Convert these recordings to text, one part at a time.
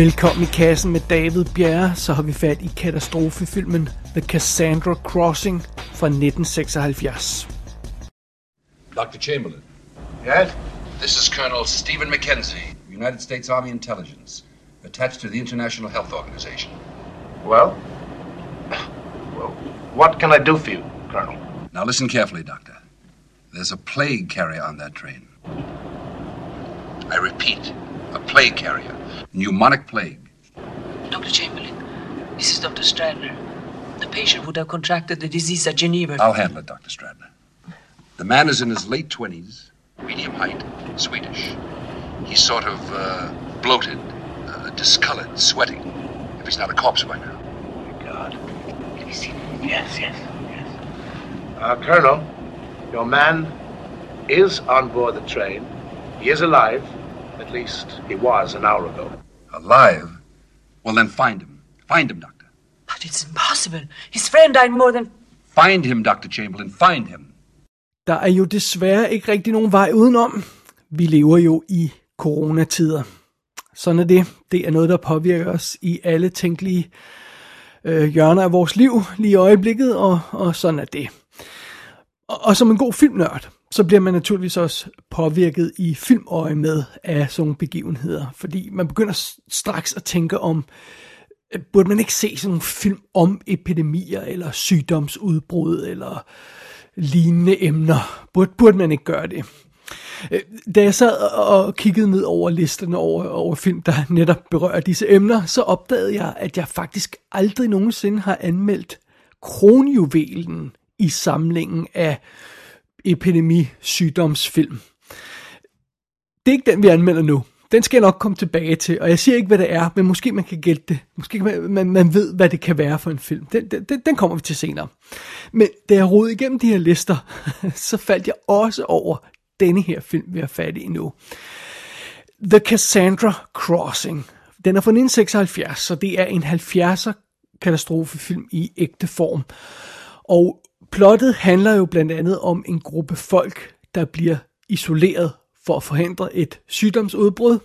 Velkommen i kassen med David Bjerre, så har vi fat i katastrofefilmen The Cassandra Crossing fra 1976. Dr. Chamberlain. Yes? This is Colonel Stephen McKenzie, United States Army Intelligence, attached to the International Health Organization. Well? Well, what can I do for you, Colonel? Now listen carefully, Doctor. There's a plague carrier on that train. I repeat, a plague carrier. Pneumonic plague. Dr. Chamberlain, this is Dr. Stradner. The patient would have contracted the disease at Geneva. I'll handle it, Dr. Stradner. The man is in his late 20s, medium height, Swedish. He's sort of uh, bloated, uh, discolored, sweating. If he's not a corpse by now. My God. Let me see. Him. Yes, yes, yes. Uh, Colonel, your man is on board the train. He is alive. At least he was an hour ago. Alive? Well, then find him. Find him, Doctor. But it's impossible. His friend died more than... Find him, Dr. Chamberlain. Find him. Der er jo desværre ikke rigtig nogen vej udenom. Vi lever jo i coronatider. Sådan er det. Det er noget, der påvirker os i alle tænkelige øh, hjørner af vores liv lige i øjeblikket, og, og sådan er det. Og, og som en god filmnørd, så bliver man naturligvis også påvirket i filmøje med af sådan nogle begivenheder. Fordi man begynder straks at tænke om, øh, burde man ikke se sådan nogle film om epidemier, eller sygdomsudbrud, eller lignende emner? Burde, burde man ikke gøre det? Øh, da jeg sad og kiggede ned over listerne over, over film, der netop berører disse emner, så opdagede jeg, at jeg faktisk aldrig nogensinde har anmeldt kronjuvelen i samlingen af epidemisygdomsfilm. Det er ikke den, vi anmelder nu. Den skal jeg nok komme tilbage til, og jeg siger ikke, hvad det er, men måske man kan gætte det. Måske man, man, man ved, hvad det kan være for en film. Den, den, den den kommer vi til senere. Men da jeg rodede igennem de her lister, så faldt jeg også over denne her film, vi har fat i nu. The Cassandra Crossing. Den er fra 1976, så det er en 70'er katastrofefilm i ægte form. Og plottet handler jo blandt andet om en gruppe folk, der bliver isoleret for at forhindre et sygdomsudbrud.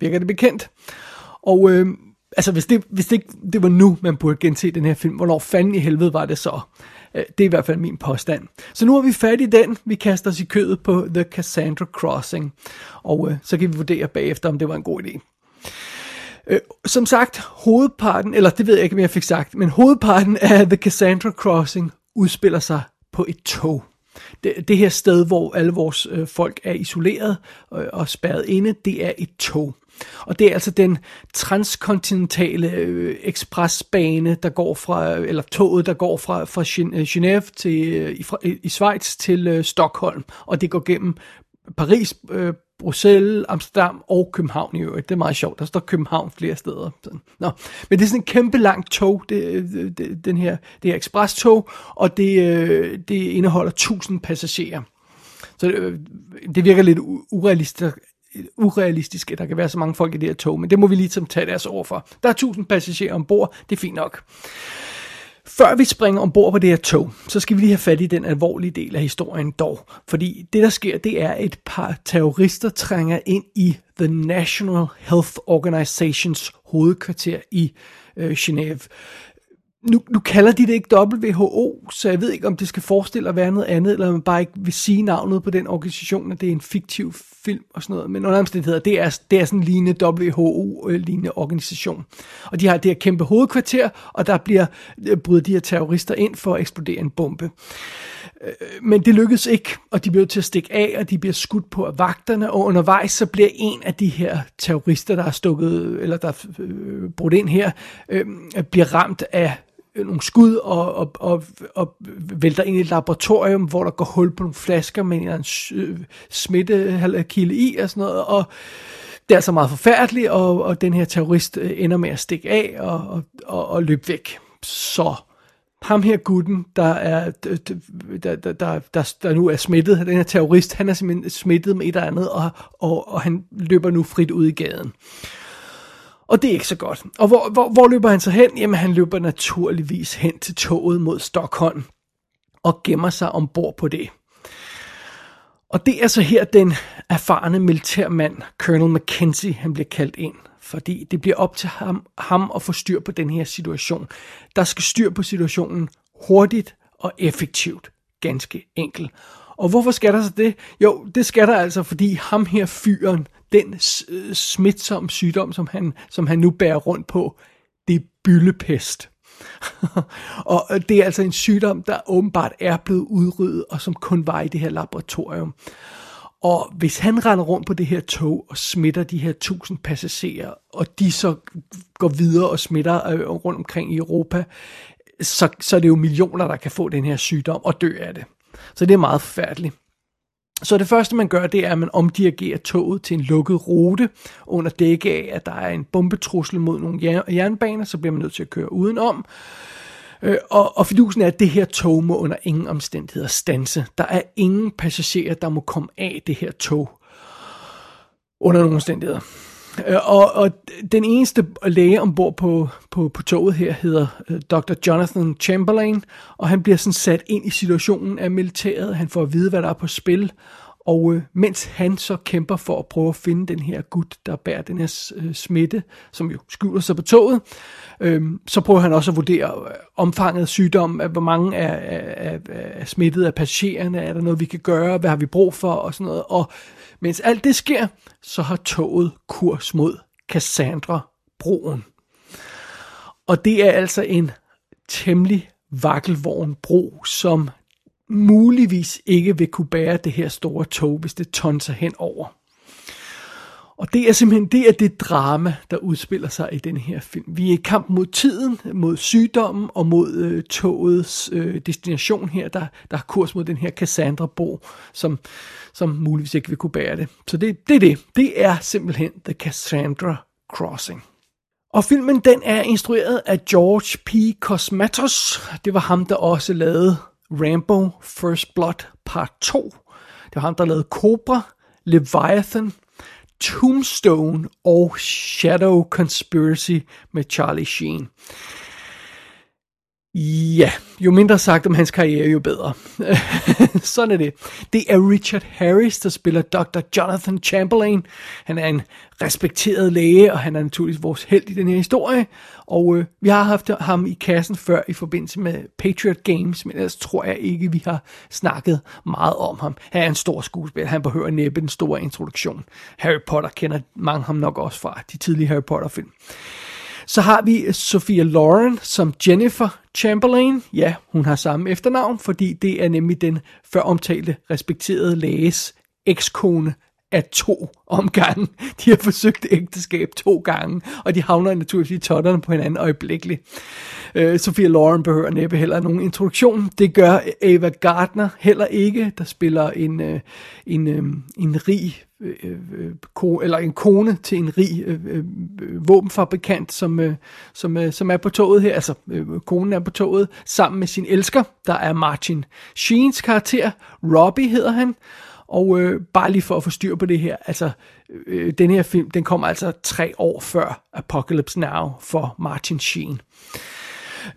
Virker det bekendt? Og øh, altså, hvis, det, hvis det ikke det var nu, man burde gense den her film, hvornår fanden i helvede var det så? Øh, Det er i hvert fald min påstand. Så nu er vi fat i den. Vi kaster os i kødet på The Cassandra Crossing. Og øh, så kan vi vurdere bagefter, om det var en god idé. Øh, som sagt, hovedparten, eller det ved jeg ikke, om jeg fik sagt, men hovedparten af The Cassandra Crossing udspiller sig på et tog. Det, det her sted, hvor alle vores øh, folk er isoleret øh, og spærret inde, det er et tog. Og det er altså den transkontinentale øh, ekspresbane, der går fra, øh, eller toget, der går fra, fra øh, Genève til, øh, i, fra, i Schweiz til øh, Stockholm, og det går gennem Paris, øh, Bruxelles, Amsterdam og København i øvrigt. Det er meget sjovt. Der står København flere steder. Sådan. Nå. Men det er sådan en kæmpe langt tog, det, det, den her, det her eksprestog, og det, øh, det indeholder 1000 passagerer. Så det, det virker lidt urealistisk, urealistisk, at der kan være så mange folk i det her tog, men det må vi lige tage deres ord for. Der er 1000 passagerer ombord, det er fint nok. Før vi springer ombord på det her tog, så skal vi lige have fat i den alvorlige del af historien dog. Fordi det, der sker, det er, at et par terrorister trænger ind i The National Health Organizations hovedkvarter i øh, Genève. Nu, nu kalder de det ikke WHO, så jeg ved ikke, om det skal forestille at være noget andet, eller om man bare ikke vil sige navnet på den organisation, at det er en fiktiv film og sådan noget. Men under omstændigheder, det er, det er sådan en lignende WHO-lignende øh, organisation. Og de har det her kæmpe hovedkvarter, og der bliver øh, brudt de her terrorister ind for at eksplodere en bombe. Øh, men det lykkedes ikke, og de bliver til at stikke af, og de bliver skudt på af vagterne, og undervejs så bliver en af de her terrorister, der er stukket, eller der er brudt ind her, øh, bliver ramt af Øh, nogle skud og, og, og, og vælter ind i et laboratorium, hvor der går hul på nogle flasker med en eller anden øh, smittekilde i og sådan noget, og det er så meget forfærdeligt, og, og den her terrorist øh, ender med at stikke af og, og, og, og løbe væk. Så ham her gutten, der er der, der, der, der, der, der nu er smittet, den her terrorist, han er simpelthen smittet med et eller andet, og, og, og han løber nu frit ud i gaden. Og det er ikke så godt. Og hvor, hvor, hvor løber han så hen? Jamen han løber naturligvis hen til toget mod Stockholm og gemmer sig ombord på det. Og det er så her den erfarne militærmand, Colonel Mackenzie, han bliver kaldt ind. Fordi det bliver op til ham, ham at få styr på den her situation. Der skal styr på situationen hurtigt og effektivt. Ganske enkelt. Og hvorfor skal der så det? Jo, det skal der altså, fordi ham her fyren, den smitsom øh, smitsomme sygdom, som han, som han nu bærer rundt på, det er byllepest. og øh, det er altså en sygdom, der åbenbart er blevet udryddet, og som kun var i det her laboratorium. Og hvis han render rundt på det her tog og smitter de her tusind passagerer, og de så går videre og smitter øh, rundt omkring i Europa, så, så er det jo millioner, der kan få den her sygdom og dø af det. Så det er meget forfærdeligt. Så det første man gør, det er, at man omdirigerer toget til en lukket rute under dække af, at der er en bombetrussel mod nogle jernbaner, så bliver man nødt til at køre udenom. Øh, og, og fidusen er, at det her tog må under ingen omstændigheder stanse. Der er ingen passagerer, der må komme af det her tog under nogen omstændigheder. Øh, og, og den eneste læge ombord på, på, på toget her hedder øh, Dr. Jonathan Chamberlain, og han bliver sådan sat ind i situationen af militæret. Han får at vide, hvad der er på spil, og øh, mens han så kæmper for at prøve at finde den her gut, der bærer den her øh, smitte, som jo skjuler sig på toget, øh, så prøver han også at vurdere øh, omfanget af sygdommen, hvor mange er, er, er, er smittet af passagererne, er der noget, vi kan gøre, hvad har vi brug for, og sådan noget. Og mens alt det sker, så har toget kurs mod Cassandra-broen. Og det er altså en temmelig vakkelvogn bro, som muligvis ikke vil kunne bære det her store tog, hvis det tonser hen over. Og det er simpelthen det, er det drama, der udspiller sig i den her film. Vi er i kamp mod tiden, mod sygdommen og mod øh, togets øh, destination her, der, der har kurs mod den her Cassandra-bo, som, som muligvis ikke vil kunne bære det. Så det, det er det. Det er simpelthen The Cassandra Crossing. Og filmen den er instrueret af George P. Cosmatos. Det var ham, der også lavede Rambo First Blood Part 2. Det var ham, der lavede Cobra, Leviathan, Tombstone og Shadow Conspiracy med Charlie Sheen. Ja, jo mindre sagt om hans karriere, jo bedre. Sådan er det. Det er Richard Harris, der spiller Dr. Jonathan Chamberlain. Han er en respekteret læge, og han er naturligvis vores held i den her historie. Og øh, vi har haft ham i kassen før i forbindelse med Patriot Games, men ellers tror jeg ikke, vi har snakket meget om ham. Han er en stor skuespiller, han behøver næppe en stor introduktion. Harry Potter kender mange ham nok også fra de tidlige Harry Potter-film. Så har vi Sophia Loren som Jennifer Chamberlain. Ja, hun har samme efternavn, fordi det er nemlig den før omtalte respekterede læges ekskone af to omgange. De har forsøgt ægteskab to gange, og de havner naturligvis i totterne på hinanden øjeblikkeligt. Øh, Sophia Loren behøver næppe heller nogen introduktion. Det gør Ava Gardner heller ikke, der spiller en, øh, en, øh, en rig øh, øh, ko, eller en kone til en rig øh, øh, våbenfabrikant, som, øh, som, øh, som er på toget her. Altså, øh, konen er på toget sammen med sin elsker, der er Martin Sheens karakter. Robbie hedder han. Og øh, bare lige for at få styr på det her, altså øh, øh den her film, den kommer altså tre år før Apocalypse Now for Martin Sheen.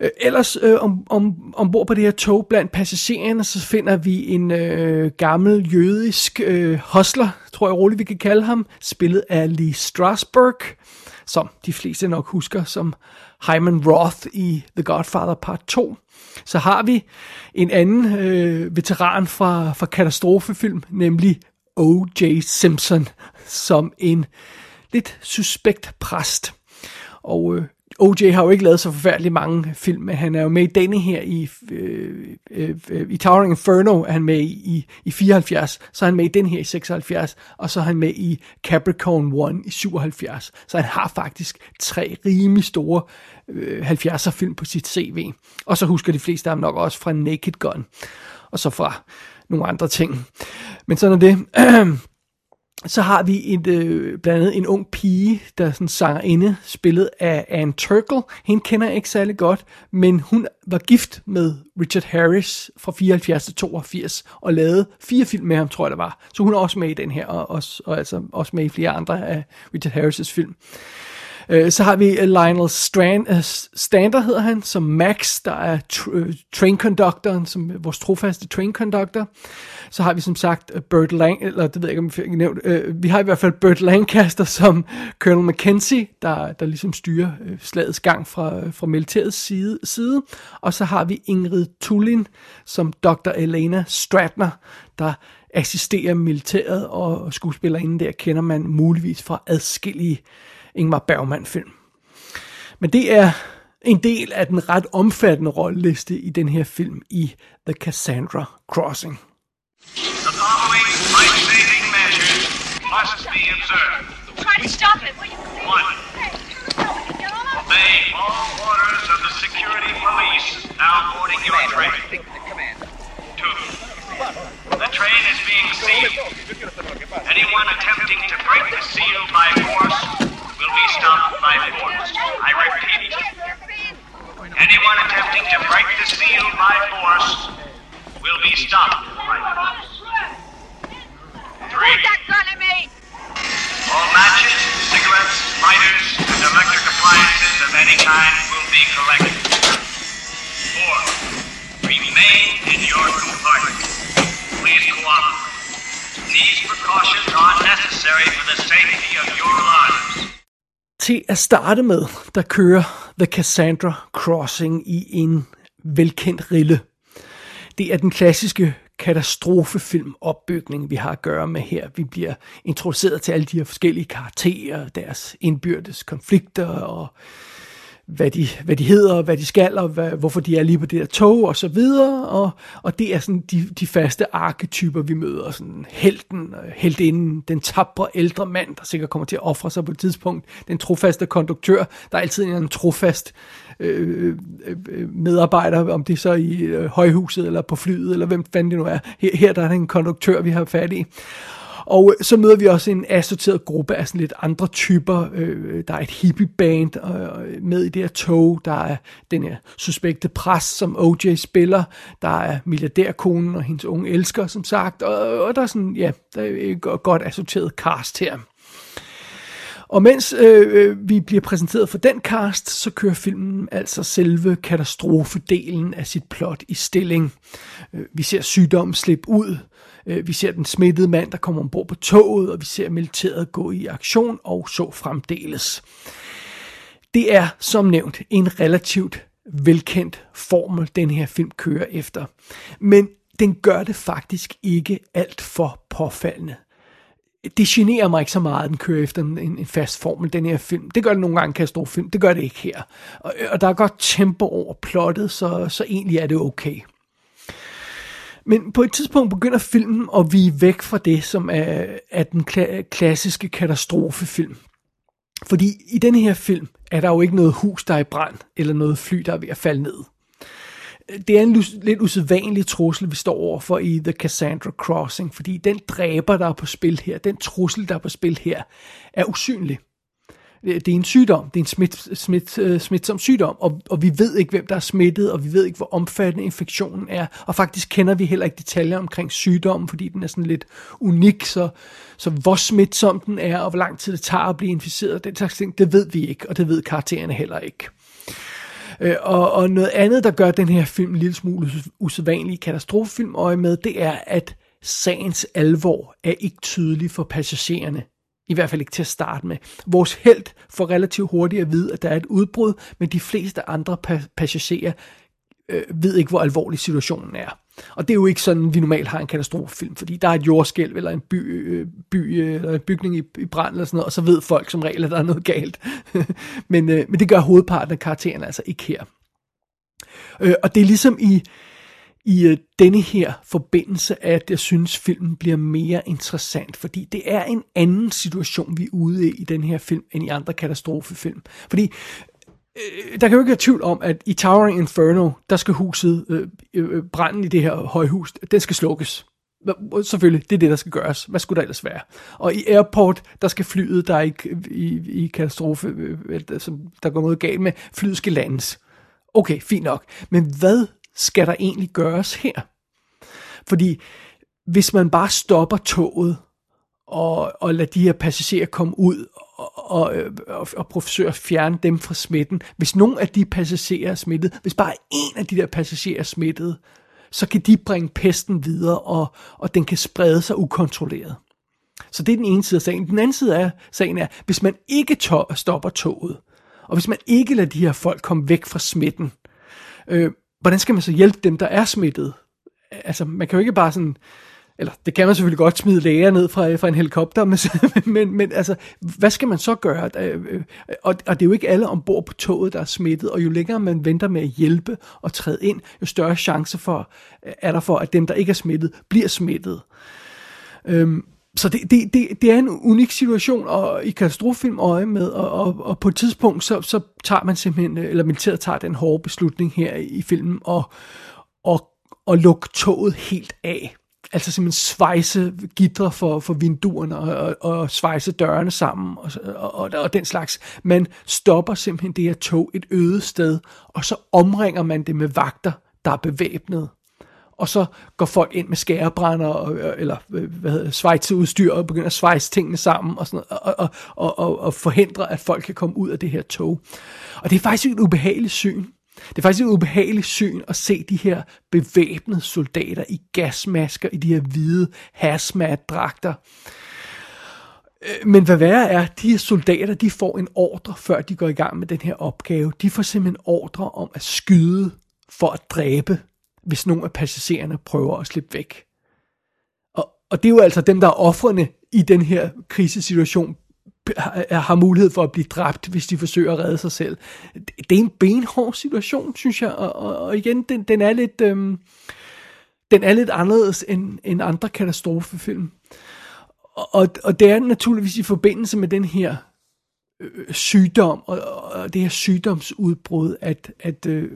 Øh, ellers øh, om, om, ombord på det her tog blandt passagererne, så finder vi en øh, gammel jødisk øh, hostler, tror jeg roligt vi kan kalde ham, spillet af Lee Strasberg, som de fleste nok husker som Hyman Roth i The Godfather Part 2. Så har vi en anden øh, veteran fra, fra katastrofefilm, nemlig O.J. Simpson, som en lidt suspekt præst. Og øh, O.J. har jo ikke lavet så forfærdeligt mange film, men han er jo med i denne her i, øh, øh, øh, i Towering Inferno, er han med i, i 74, så er han med i den her i 76, og så er han med i Capricorn 1 i 77. Så han har faktisk tre rimelig store øh, 70'er film på sit CV. Og så husker de fleste af dem nok også fra Naked Gun, og så fra nogle andre ting. Men sådan er det. så har vi et, øh, blandt andet en ung pige, der er sådan sanger inde, spillet af Anne Turkle. Hende kender jeg ikke særlig godt, men hun var gift med Richard Harris fra 74 til 82, og lavede fire film med ham, tror jeg det var. Så hun er også med i den her, og, også, og altså også med i flere andre af Richard Harris' film. Øh, Øh, så har vi øh, Lionel Strand, uh, øh, Stander hedder han, som Max, der er tr- train conductoren, som vores trofaste train conductor. Så har vi som sagt Burt Lang, eller det ved jeg ikke, om jeg fik nævnt, vi har i hvert fald Burt Lancaster som Colonel Mackenzie, der, der ligesom styrer slagets gang fra, fra militærets side, side. Og så har vi Ingrid Tullin som Dr. Elena Stratner, der assisterer militæret, og skuespillerinden der kender man muligvis fra adskillige Ingmar Bergman-film. Men det er en del af den ret omfattende rolleliste i den her film i The Cassandra Crossing. The following life-saving measures must be observed. Try to stop it, will you? One, obey all orders of the security police now boarding your train. Two, the train is being sealed. Anyone attempting to break the seal by force will be stopped by force. I repeat, anyone attempting to break the seal by force will be stopped by force. Three, that gun at me! all matches, cigarettes, lighters, and electric appliances of any kind will be collected. Four, remain in your compartment. Please cooperate. These precautions are necessary for the safety of your lives. Til at starte med, der kører The Cassandra Crossing i en velkendt rille. Det er den klassiske katastrofefilm opbygning, vi har at gøre med her. Vi bliver introduceret til alle de her forskellige karakterer, deres indbyrdes konflikter og hvad de, hvad de hedder, hvad de skal, og hvad, hvorfor de er lige på det der tog, og så videre, og, og det er sådan de, de faste arketyper, vi møder, sådan helten, øh, heldinden, den tabre ældre mand, der sikkert kommer til at ofre sig på et tidspunkt, den trofaste konduktør, der er altid en trofast øh, øh, øh, medarbejder, om det er så i øh, højhuset, eller på flyet, eller hvem fanden det nu er. Her, her der er der en konduktør, vi har fat i. Og øh, så møder vi også en assorteret gruppe af sådan lidt andre typer. Øh, øh der er et hippieband øh, med i det her tog. Der er den her suspekte præst, som OJ spiller. Der er milliardærkonen og hendes unge elsker, som sagt. Og, og der er sådan, ja, der er et godt assorteret cast her. Og mens øh, øh, vi bliver præsenteret for den cast, så kører filmen altså selve katastrofedelen af sit plot i stilling. Vi ser sygdommen slippe ud, øh, vi ser den smittede mand, der kommer ombord på toget, og vi ser militæret gå i aktion og så fremdeles. Det er som nævnt en relativt velkendt formel, den her film kører efter. Men den gør det faktisk ikke alt for påfaldende det generer mig ikke så meget, at den kører efter en, en fast formel, den her film. Det gør det nogle gange katastrofefilm, det gør det ikke her. Og, og der er godt tempo over plottet, så, så egentlig er det okay. Men på et tidspunkt begynder filmen at vige væk fra det, som er, er den kla- klassiske katastrofefilm. Fordi i den her film er der jo ikke noget hus, der er i brand, eller noget fly, der er ved at falde ned det er en lidt usædvanlig trussel, vi står overfor i The Cassandra Crossing, fordi den dræber, der er på spil her, den trussel, der er på spil her, er usynlig. Øh, det er en sygdom, det er en smit, smit, uh, øh, smitsom sygdom, og, og vi ved ikke, hvem der er smittet, og vi ved ikke, hvor omfattende infektionen er, og faktisk kender vi heller ikke detaljer omkring sygdommen, fordi den er sådan lidt unik, så, så hvor smitsom den er, og hvor lang tid det tager at blive inficeret, den slags ting, det ved vi ikke, og det ved karaktererne heller ikke. Øh, og, og noget andet, der gør den her film en lille smule usædvanlig katastrofefilm øje med, det er, at sagens alvor er ikke tydelig for passagererne. I hvert fald ikke til at starte med. Vores held får relativt hurtigt at vide, at der er et udbrud, men de fleste andre pa- passagerer øh, ved ikke, hvor alvorlig situationen er. Og det er jo ikke sådan, vi normalt har en katastrofefilm, fordi der er et jordskælv eller en by, øh, by øh, eller en bygning i, i brand eller sådan noget, og så ved folk som regel, at der er noget galt. men, øh, men det gør hovedparten af karaktererne altså ikke her. Øh, og det er ligesom i, i øh, denne her forbindelse, at jeg synes, filmen bliver mere interessant, fordi det er en anden situation, vi er ude i i den her film, end i andre katastrofefilm. Fordi øh, der kan jo ikke være tvivl om, at i Towering Inferno, der skal huset, øh, øh, øh branden i det her højhus, den skal slukkes. Selvfølgelig, det er det, der skal gøres. Hvad skulle der ellers være? Og i Airport, der skal flyet, der er i, i, i katastrofe, øh, øh, som der går noget galt med, flyet skal landes. Okay, fint nok. Men hvad skal der egentlig gøres her? Fordi hvis man bare stopper toget, og, og lader de her passagerer komme ud, og, og, og, og forsøge at fjerne dem fra smitten. Hvis nogen af de passagerer er smittet, hvis bare en af de der passagerer er smittet, så kan de bringe pesten videre, og, og den kan sprede sig ukontrolleret. Så det er den ene side af sagen. Den anden side af sagen er, hvis man ikke tør, stopper toget, og hvis man ikke lader de her folk komme væk fra smitten, øh, hvordan skal man så hjælpe dem, der er smittet? Altså, man kan jo ikke bare sådan eller det kan man selvfølgelig godt smide læger ned fra, fra en helikopter, men, men, men altså, hvad skal man så gøre? Øh, øh, og, og det er jo ikke alle ombord på toget, der er smittet, og jo længere man venter med at hjælpe og træde ind, jo større chance for, er der for, at dem, der ikke er smittet, bliver smittet. Øhm, så det, det, det, det er en unik situation og i katastrofefilm øje med, og, og, og på et tidspunkt, så, så tager man simpelthen, eller militæret tager den hårde beslutning her i filmen, og, og, og lukke toget helt af altså simpelthen svejse gitter for, for vinduerne og, og, og svejse dørene sammen og, og, og, og den slags. Man stopper simpelthen det her tog et øde sted, og så omringer man det med vagter, der er bevæbnet. Og så går folk ind med skærebrænder og, eller øh, hvad hedder svejseudstyr og begynder at svejse tingene sammen og, sådan noget, og, og, og, og, forhindre, at folk kan komme ud af det her tog. Og det er faktisk et ubehageligt syn. Det er faktisk et ubehageligt syn at se de her bevæbnede soldater i gasmasker, i de her hvide hazmat-dragter. Øh, men hvad værre er, de her soldater, de får en ordre, før de går i gang med den her opgave. De får simpelthen ordre om at skyde for at dræbe, hvis nogle af passagererne prøver at slippe væk. Og, og det er jo altså dem, der er offrene i den her krisesituation, har mulighed for at blive dræbt, hvis de forsøger at redde sig selv. Det er en benhård situation, synes jeg, og, og, og igen, den, den er lidt... Øhm, den er lidt anderledes end, end andre katastrofefilm. Og, og det er naturligvis i forbindelse med den her øh, sygdom, og, og det her sygdomsudbrud, at, at øh,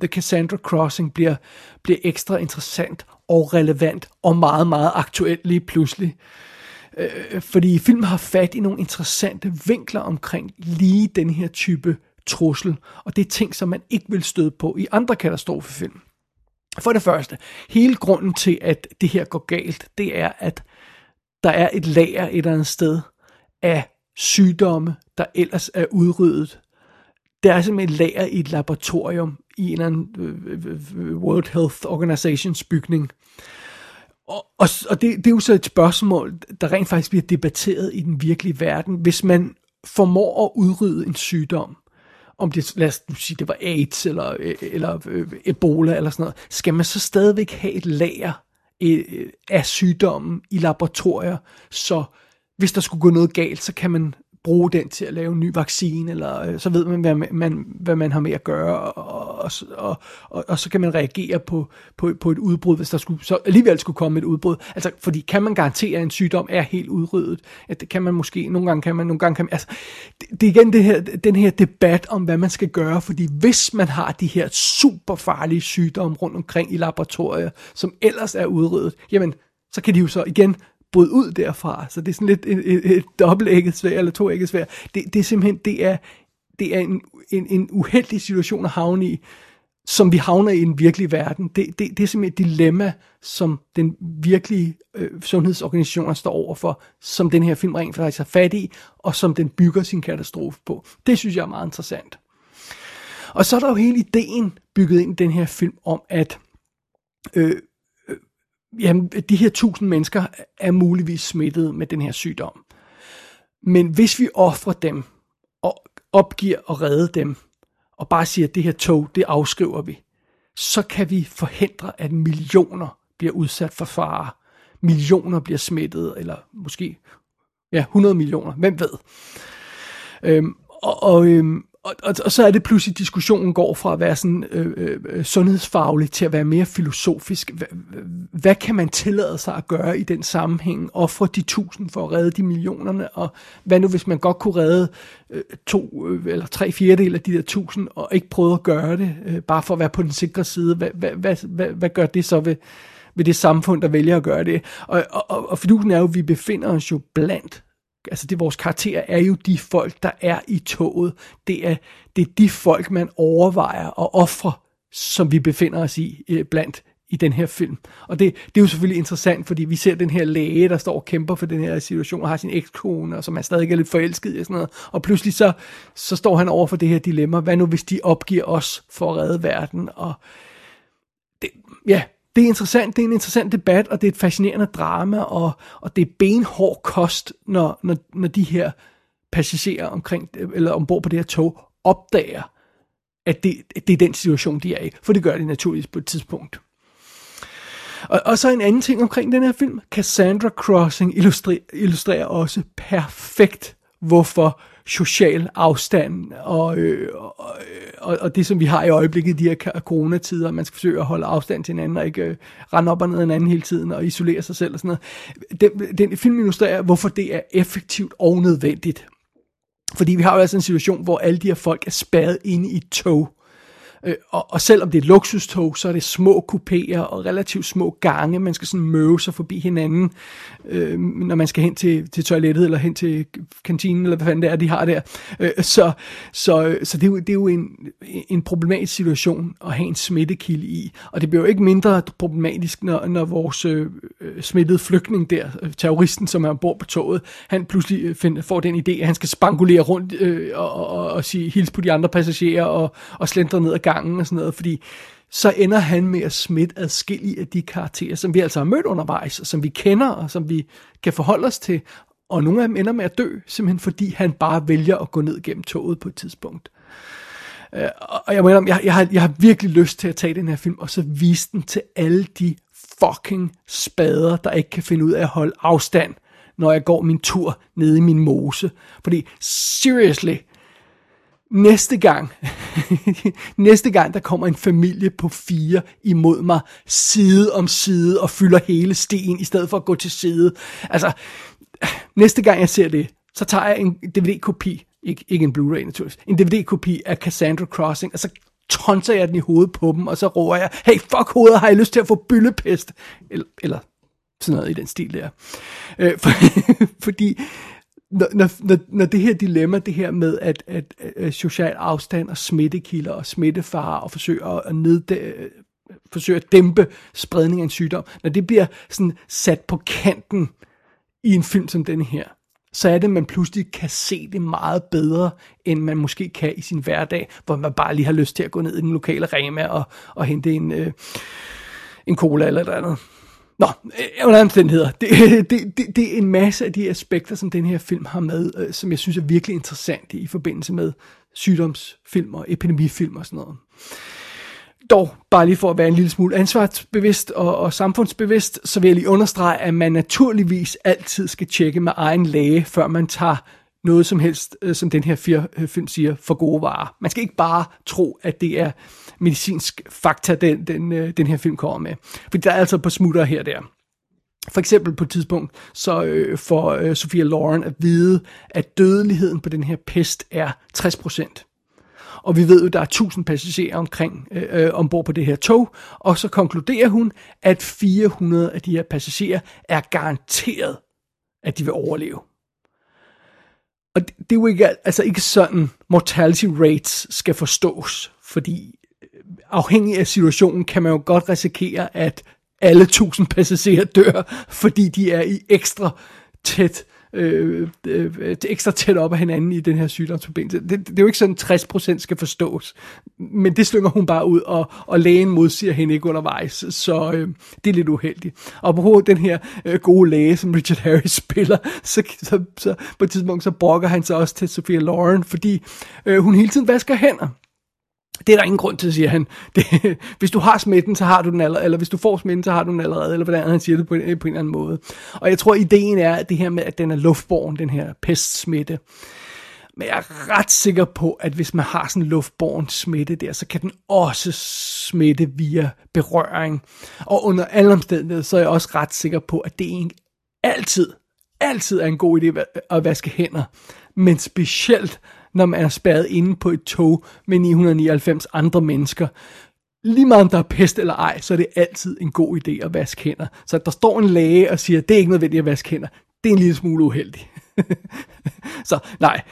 The Cassandra Crossing bliver, bliver ekstra interessant og relevant og meget, meget aktuelt lige pludselig. Øh, fordi filmen har fat i nogle interessante vinkler omkring lige den her type trussel, og det er ting, som man ikke vil støde på i andre katastrofefilm. For det første, hele grunden til, at det her går galt, det er, at der er et lager et eller andet sted af sygdomme, der ellers er udryddet. Der er simpelthen et lager i et laboratorium i en eller anden øh, øh, øh, World Health Organizations bygning. Og, og, og det, det er jo så et spørgsmål, der rent faktisk bliver debatteret i den virkelige verden. Hvis man formår at udrydde en sygdom, om det, lad os sige, det var AIDS eller, eller Ebola eller sådan noget, skal man så stadigvæk have et lager af sygdommen i laboratorier, så hvis der skulle gå noget galt, så kan man bruge den til at lave en ny vaccine, eller øh, så ved man hvad, man, hvad man har med at gøre, og, og, og, og, og så kan man reagere på, på, på et udbrud, hvis der skulle, så alligevel skulle komme et udbrud. Altså, fordi kan man garantere, at en sygdom er helt udryddet? At det kan man måske, nogle gange kan man, nogle gange kan man, altså, det, det er igen det her, den her debat om, hvad man skal gøre, fordi hvis man har de her super farlige sygdomme rundt omkring i laboratorier, som ellers er udryddet, jamen, så kan de jo så igen bryde ud derfra. Så det er sådan lidt et, et, et dobbeltægget svær, eller to svær. Det, det er simpelthen, det er, det er en, en, en uheldig situation at havne i, som vi havner i en virkelige verden. Det, det, det er simpelthen et dilemma, som den virkelige øh, sundhedsorganisation står overfor, som den her film rent faktisk har fat i, og som den bygger sin katastrofe på. Det synes jeg er meget interessant. Og så er der jo hele ideen bygget ind i den her film om, at øh, jamen, de her tusind mennesker er muligvis smittet med den her sygdom. Men hvis vi offrer dem, og opgiver at redde dem, og bare siger, at det her tog, det afskriver vi, så kan vi forhindre, at millioner bliver udsat for fare. Millioner bliver smittet, eller måske ja, 100 millioner, hvem ved. Øhm, og, og, øhm, og, og, og så er det pludselig, diskussionen går fra at være sådan øh, øh, øh sundhedsfaglig til at være mere filosofisk. H- hvad kan man tillade sig at gøre i den sammenhæng? Offre de tusind for at redde de millionerne? Og hvad nu, hvis man godt kunne redde øh, to øh, eller tre fjerdedel af de der tusind, og ikke prøve at gøre det, øh, bare for at være på den sikre side? Hvad, hvad, hvad, hvad, hvad gør det så ved, ved det samfund, der vælger at gøre det? Og, og, og, og fidusen er jo, at vi befinder os jo blandt altså det vores karakterer er jo de folk, der er i toget. Det er, det er de folk, man overvejer at ofre, som vi befinder os i øh, blandt i den her film. Og det, det er jo selvfølgelig interessant, fordi vi ser den her læge, der står og kæmper for den her situation, og har sin ekskone, og som er stadig er lidt forelsket i og sådan noget. Og pludselig så, så står han over for det her dilemma. Hvad nu, hvis de opgiver os for at redde verden? Og det, ja, det er interessant, det er en interessant debat, og det er et fascinerende drama, og, og det er benhård kost, når, når, når de her passagerer omkring, eller ombord på det her tog, opdager, at det, det er den situation, de er i. For det gør de naturligvis på et tidspunkt. Og, og så en anden ting omkring den her film. Cassandra Crossing illustrerer, illustrerer også perfekt, hvorfor social afstand og, øh, og, øh, og, og det, som vi har i øjeblikket i de her coronatider, man skal forsøge at holde afstand til hinanden og ikke øh, rende op og ned anden hele tiden og isolere sig selv og sådan noget. Den, den film illustrerer, hvorfor det er effektivt og nødvendigt. Fordi vi har jo altså en situation, hvor alle de her folk er spadet inde i tog. Øh, og, og selvom det er et luksustog, så er det små kupéer og relativt små gange. Man skal sådan møve sig forbi hinanden, øh, når man skal hen til, til toilettet eller hen til kantinen, eller hvad fanden det er, de har der. Øh, så så, så det, er jo, det er jo en, en problematisk situation at have en smittekilde i. Og det bliver jo ikke mindre problematisk, når, når vores øh, øh smittede flygtning der, øh, terroristen, som er ombord på toget, han pludselig øh, find, får den idé, at han skal spangulere rundt øh, og, og, og sige hils på de andre passagerer og, og slendre ned ad gangen og sådan noget, fordi så ender han med at smitte adskillige af de karakterer, som vi altså har mødt undervejs, og som vi kender, og som vi kan forholde os til, og nogle af dem ender med at dø, simpelthen fordi han bare vælger at gå ned gennem toget på et tidspunkt. Uh, og jeg, mener, jeg, jeg, har, jeg har virkelig lyst til at tage den her film, og så vise den til alle de fucking spader, der ikke kan finde ud af at holde afstand, når jeg går min tur nede i min mose. Fordi, seriously, næste gang, næste gang der kommer en familie på fire imod mig, side om side, og fylder hele stien, i stedet for at gå til side. Altså, næste gang jeg ser det, så tager jeg en DVD-kopi, ikke, ikke en Blu-ray naturligvis, en DVD-kopi af Cassandra Crossing, og så tonser jeg den i hovedet på dem, og så råber jeg, hey, fuck hovedet, har jeg lyst til at få byllepest? Eller, eller sådan noget i den stil der. Øh, for, fordi når, når, når, det her dilemma, det her med at, at, at social afstand og smittekilder og smittefare og forsøge at, at nedde, forsøge at dæmpe spredning af en sygdom, når det bliver sådan sat på kanten i en film som denne her, så er det, at man pludselig kan se det meget bedre, end man måske kan i sin hverdag, hvor man bare lige har lyst til at gå ned i den lokale Rema og, og hente en, øh, en cola eller et andet. Nå, øh, under omstændigheder. Det, det, det, det er en masse af de aspekter, som den her film har med, øh, som jeg synes er virkelig interessante i forbindelse med sygdomsfilm og epidemifilm og sådan noget. Dog, bare lige for at være en lille smule ansvarsbevidst og, og samfundsbevidst, så vil jeg lige understrege, at man naturligvis altid skal tjekke med egen læge, før man tager noget som helst, øh, som den her øh, film siger, for gode varer. Man skal ikke bare tro, at det er medicinsk fakta, den, den, øh, den her film kommer med. For der er altså på smutter her og der. For eksempel på et tidspunkt, så øh, får øh, Sofia Loren at vide, at dødeligheden på den her pest er 60%. Og vi ved jo, at der er 1000 passagerer omkring øh, øh, ombord på det her tog, og så konkluderer hun, at 400 af de her passagerer er garanteret, at de vil overleve. Og det, det er jo ikke, altså ikke sådan mortality rates skal forstås, fordi afhængig af situationen kan man jo godt risikere, at alle tusind passagerer dør, fordi de er i ekstra tæt øh, øh, øh ekstra tæt op af hinanden i den her sygdomsforbindelse. Det, det er jo ikke sådan, 60% skal forstås, men det slynger hun bare ud, og, og lægen modsiger hende ikke undervejs, så øh, det er lidt uheldigt. Og på den her øh, gode læge, som Richard Harris spiller, så, så, så på et tidspunkt så brokker han sig også til Sophia Loren, fordi øh, hun hele tiden vasker hænder. Det er der ingen grund til, siger han. Det, hvis du har smitten, så har du den allerede, eller hvis du får smitten, så har du den allerede, eller hvordan han siger det på en, på en eller anden måde. Og jeg tror, ideen er, at det her med, at den er luftborgen, den her pestsmitte. Men jeg er ret sikker på, at hvis man har sådan en luftborgen smitte der, så kan den også smitte via berøring. Og under alle omstændigheder, så er jeg også ret sikker på, at det egentlig altid, altid er en god idé at vaske hænder. Men specielt, når man er spærret inde på et tog med 999 andre mennesker. Lige meget om der er pest eller ej, så er det altid en god idé at vaske hænder. Så at der står en læge og siger, at det er ikke nødvendigt at vaske hænder, det er en lille smule uheldigt. så nej,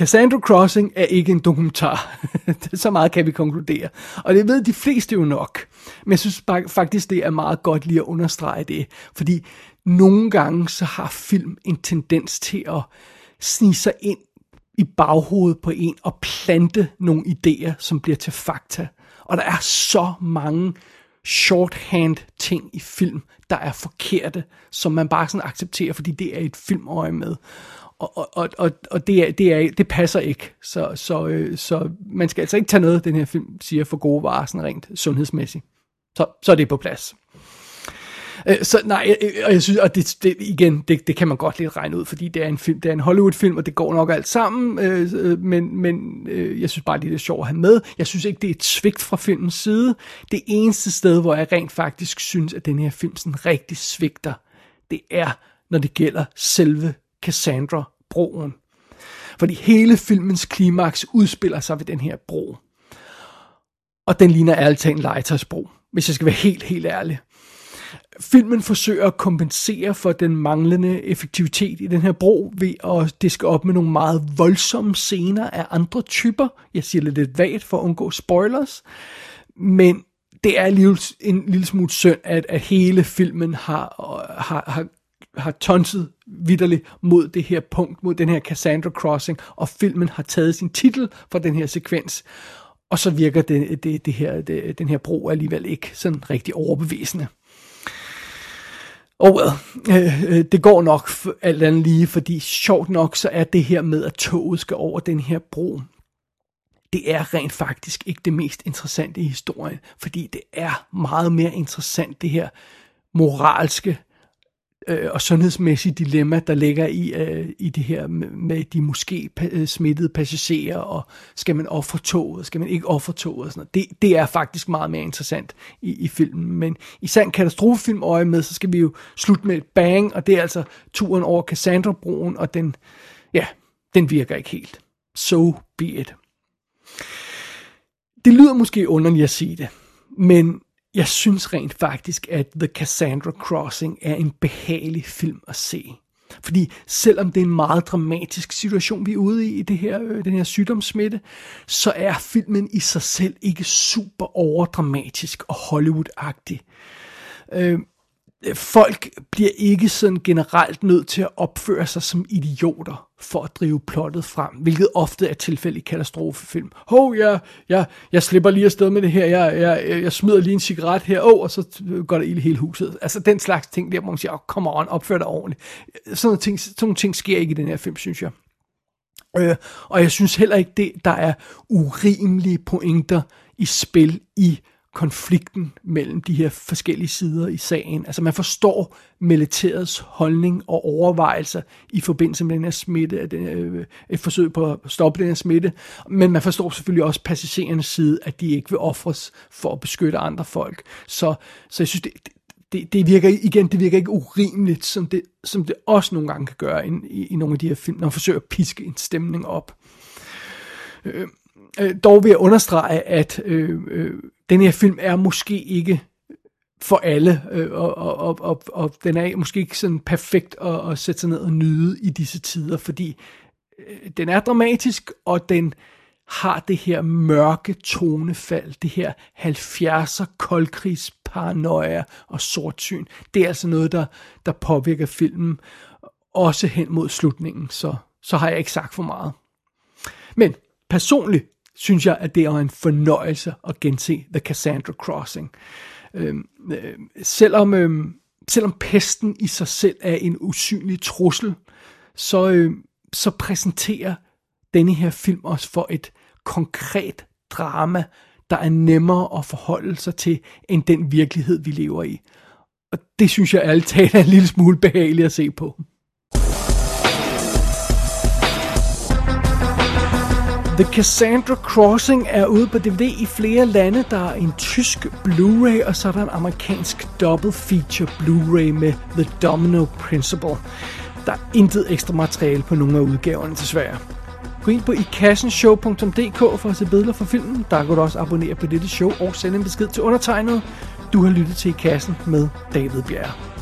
Cassandra Crossing er ikke en dokumentar. så meget kan vi konkludere. Og det ved de fleste jo nok. Men jeg synes faktisk, det er meget godt lige at understrege det. Fordi nogle gange så har film en tendens til at snige sig ind i baghovedet på en og plante nogle idéer, som bliver til fakta. Og der er så mange shorthand ting i film, der er forkerte, som man bare sådan accepterer, fordi det er et filmøje med. Og, og, og, og det, er, det, er, det passer ikke. Så, så, øh, så man skal altså ikke tage noget, den her film siger, for gode varer, sådan rent sundhedsmæssigt. Så, så er det på plads. Øh, så nej, øh, øh, og jeg synes, og det, det igen, det, det kan man godt lidt regne ud, fordi det er en film, det er en Hollywood-film, og det går nok alt sammen, øh, øh, men, men øh, jeg synes bare, det er lidt sjovt at have med. Jeg synes ikke, det er et svigt fra filmens side. Det eneste sted, hvor jeg rent faktisk synes, at den her film sådan rigtig svigter, det er, når det gælder selve Cassandra-broen. Fordi hele filmens klimaks udspiller sig ved den her bro. Og den ligner ærligt talt en legetøjsbro, hvis jeg skal være helt, helt ærlig. Filmen forsøger at kompensere for den manglende effektivitet i den her bro ved at diske op med nogle meget voldsomme scener af andre typer. Jeg siger det lidt vagt for at undgå spoilers. Men det er en en lille smule synd, at, at hele filmen har, har, har, har tonset vidderligt mod det her punkt, mod den her Cassandra Crossing, og filmen har taget sin titel for den her sekvens. Og så virker det, det, det her, det, den her bro alligevel ikke sådan rigtig overbevisende. Og well, øh, det går nok alt andet lige, fordi sjovt nok så er det her med, at toget skal over den her bro, det er rent faktisk ikke det mest interessante i historien, fordi det er meget mere interessant det her moralske øh, og sundhedsmæssige dilemma, der ligger i, øh, i det her med, med de måske øh, smittede passagerer, og skal man ofre toget, skal man ikke ofre toget, og sådan noget. Det, det er faktisk meget mere interessant i, i filmen. Men i sand katastrofefilm øje med, så skal vi jo slutte med et bang, og det er altså turen over Cassandra-broen, og den, ja, den virker ikke helt. So be it. Det lyder måske underligt at sige det, men jeg synes rent faktisk, at The Cassandra Crossing er en behagelig film at se. Fordi selvom det er en meget dramatisk situation, vi er ude i, i det her, øh, den her sygdomssmitte, så er filmen i sig selv ikke super overdramatisk og Hollywood-agtig. Øh, folk bliver ikke sådan generelt nødt til at opføre sig som idioter for at drive plottet frem, hvilket ofte er tilfælde i katastrofefilm. Hov, jeg, jeg, jeg slipper lige afsted med det her, jeg, jeg, jeg smider lige en cigaret her, oh, og så går der ild i hele huset. Altså den slags ting der, hvor man siger, oh, come on, opfør dig ordentligt. Sådan nogle ting, sådan nogle ting sker ikke i den her film, synes jeg. Øh, og jeg synes heller ikke, det, der er urimelige pointer i spil i konflikten mellem de her forskellige sider i sagen. Altså man forstår militærets holdning og overvejelser i forbindelse med den her smitte, den, øh, et forsøg på at stoppe den her smitte, men man forstår selvfølgelig også passagerernes side, at de ikke vil ofres for at beskytte andre folk. Så, så jeg synes, det, det, det virker igen, det virker ikke urimeligt, som det, som det også nogle gange kan gøre i, i, i nogle af de her film, når man forsøger at piske en stemning op. Øh, øh, dog vil jeg understrege, at øh, øh, den her film er måske ikke for alle, øh, og, og, og, og den er måske ikke sådan perfekt at, at sætte sig ned og nyde i disse tider, fordi øh, den er dramatisk, og den har det her mørke tonefald, det her 70'er koldkrigsparanoia og sortsyn. Det er altså noget, der, der påvirker filmen, også hen mod slutningen, så, så har jeg ikke sagt for meget. Men personligt synes jeg, at det er en fornøjelse at gense The Cassandra Crossing. Øhm, øh, selvom, øh, selvom pesten i sig selv er en usynlig trussel, så, øh, så præsenterer denne her film os for et konkret drama, der er nemmere at forholde sig til, end den virkelighed, vi lever i. Og det synes jeg alt talt er en lille smule behageligt at se på. The Cassandra Crossing er ude på DVD i flere lande. Der er en tysk Blu-ray, og så er der en amerikansk double feature Blu-ray med The Domino Principle. Der er intet ekstra materiale på nogle af udgaverne desværre. Gå ind på ikassenshow.dk for at se billeder fra filmen. Der kan du også abonnere på dette show og sende en besked til undertegnet. Du har lyttet til I Kassen med David Bjerre.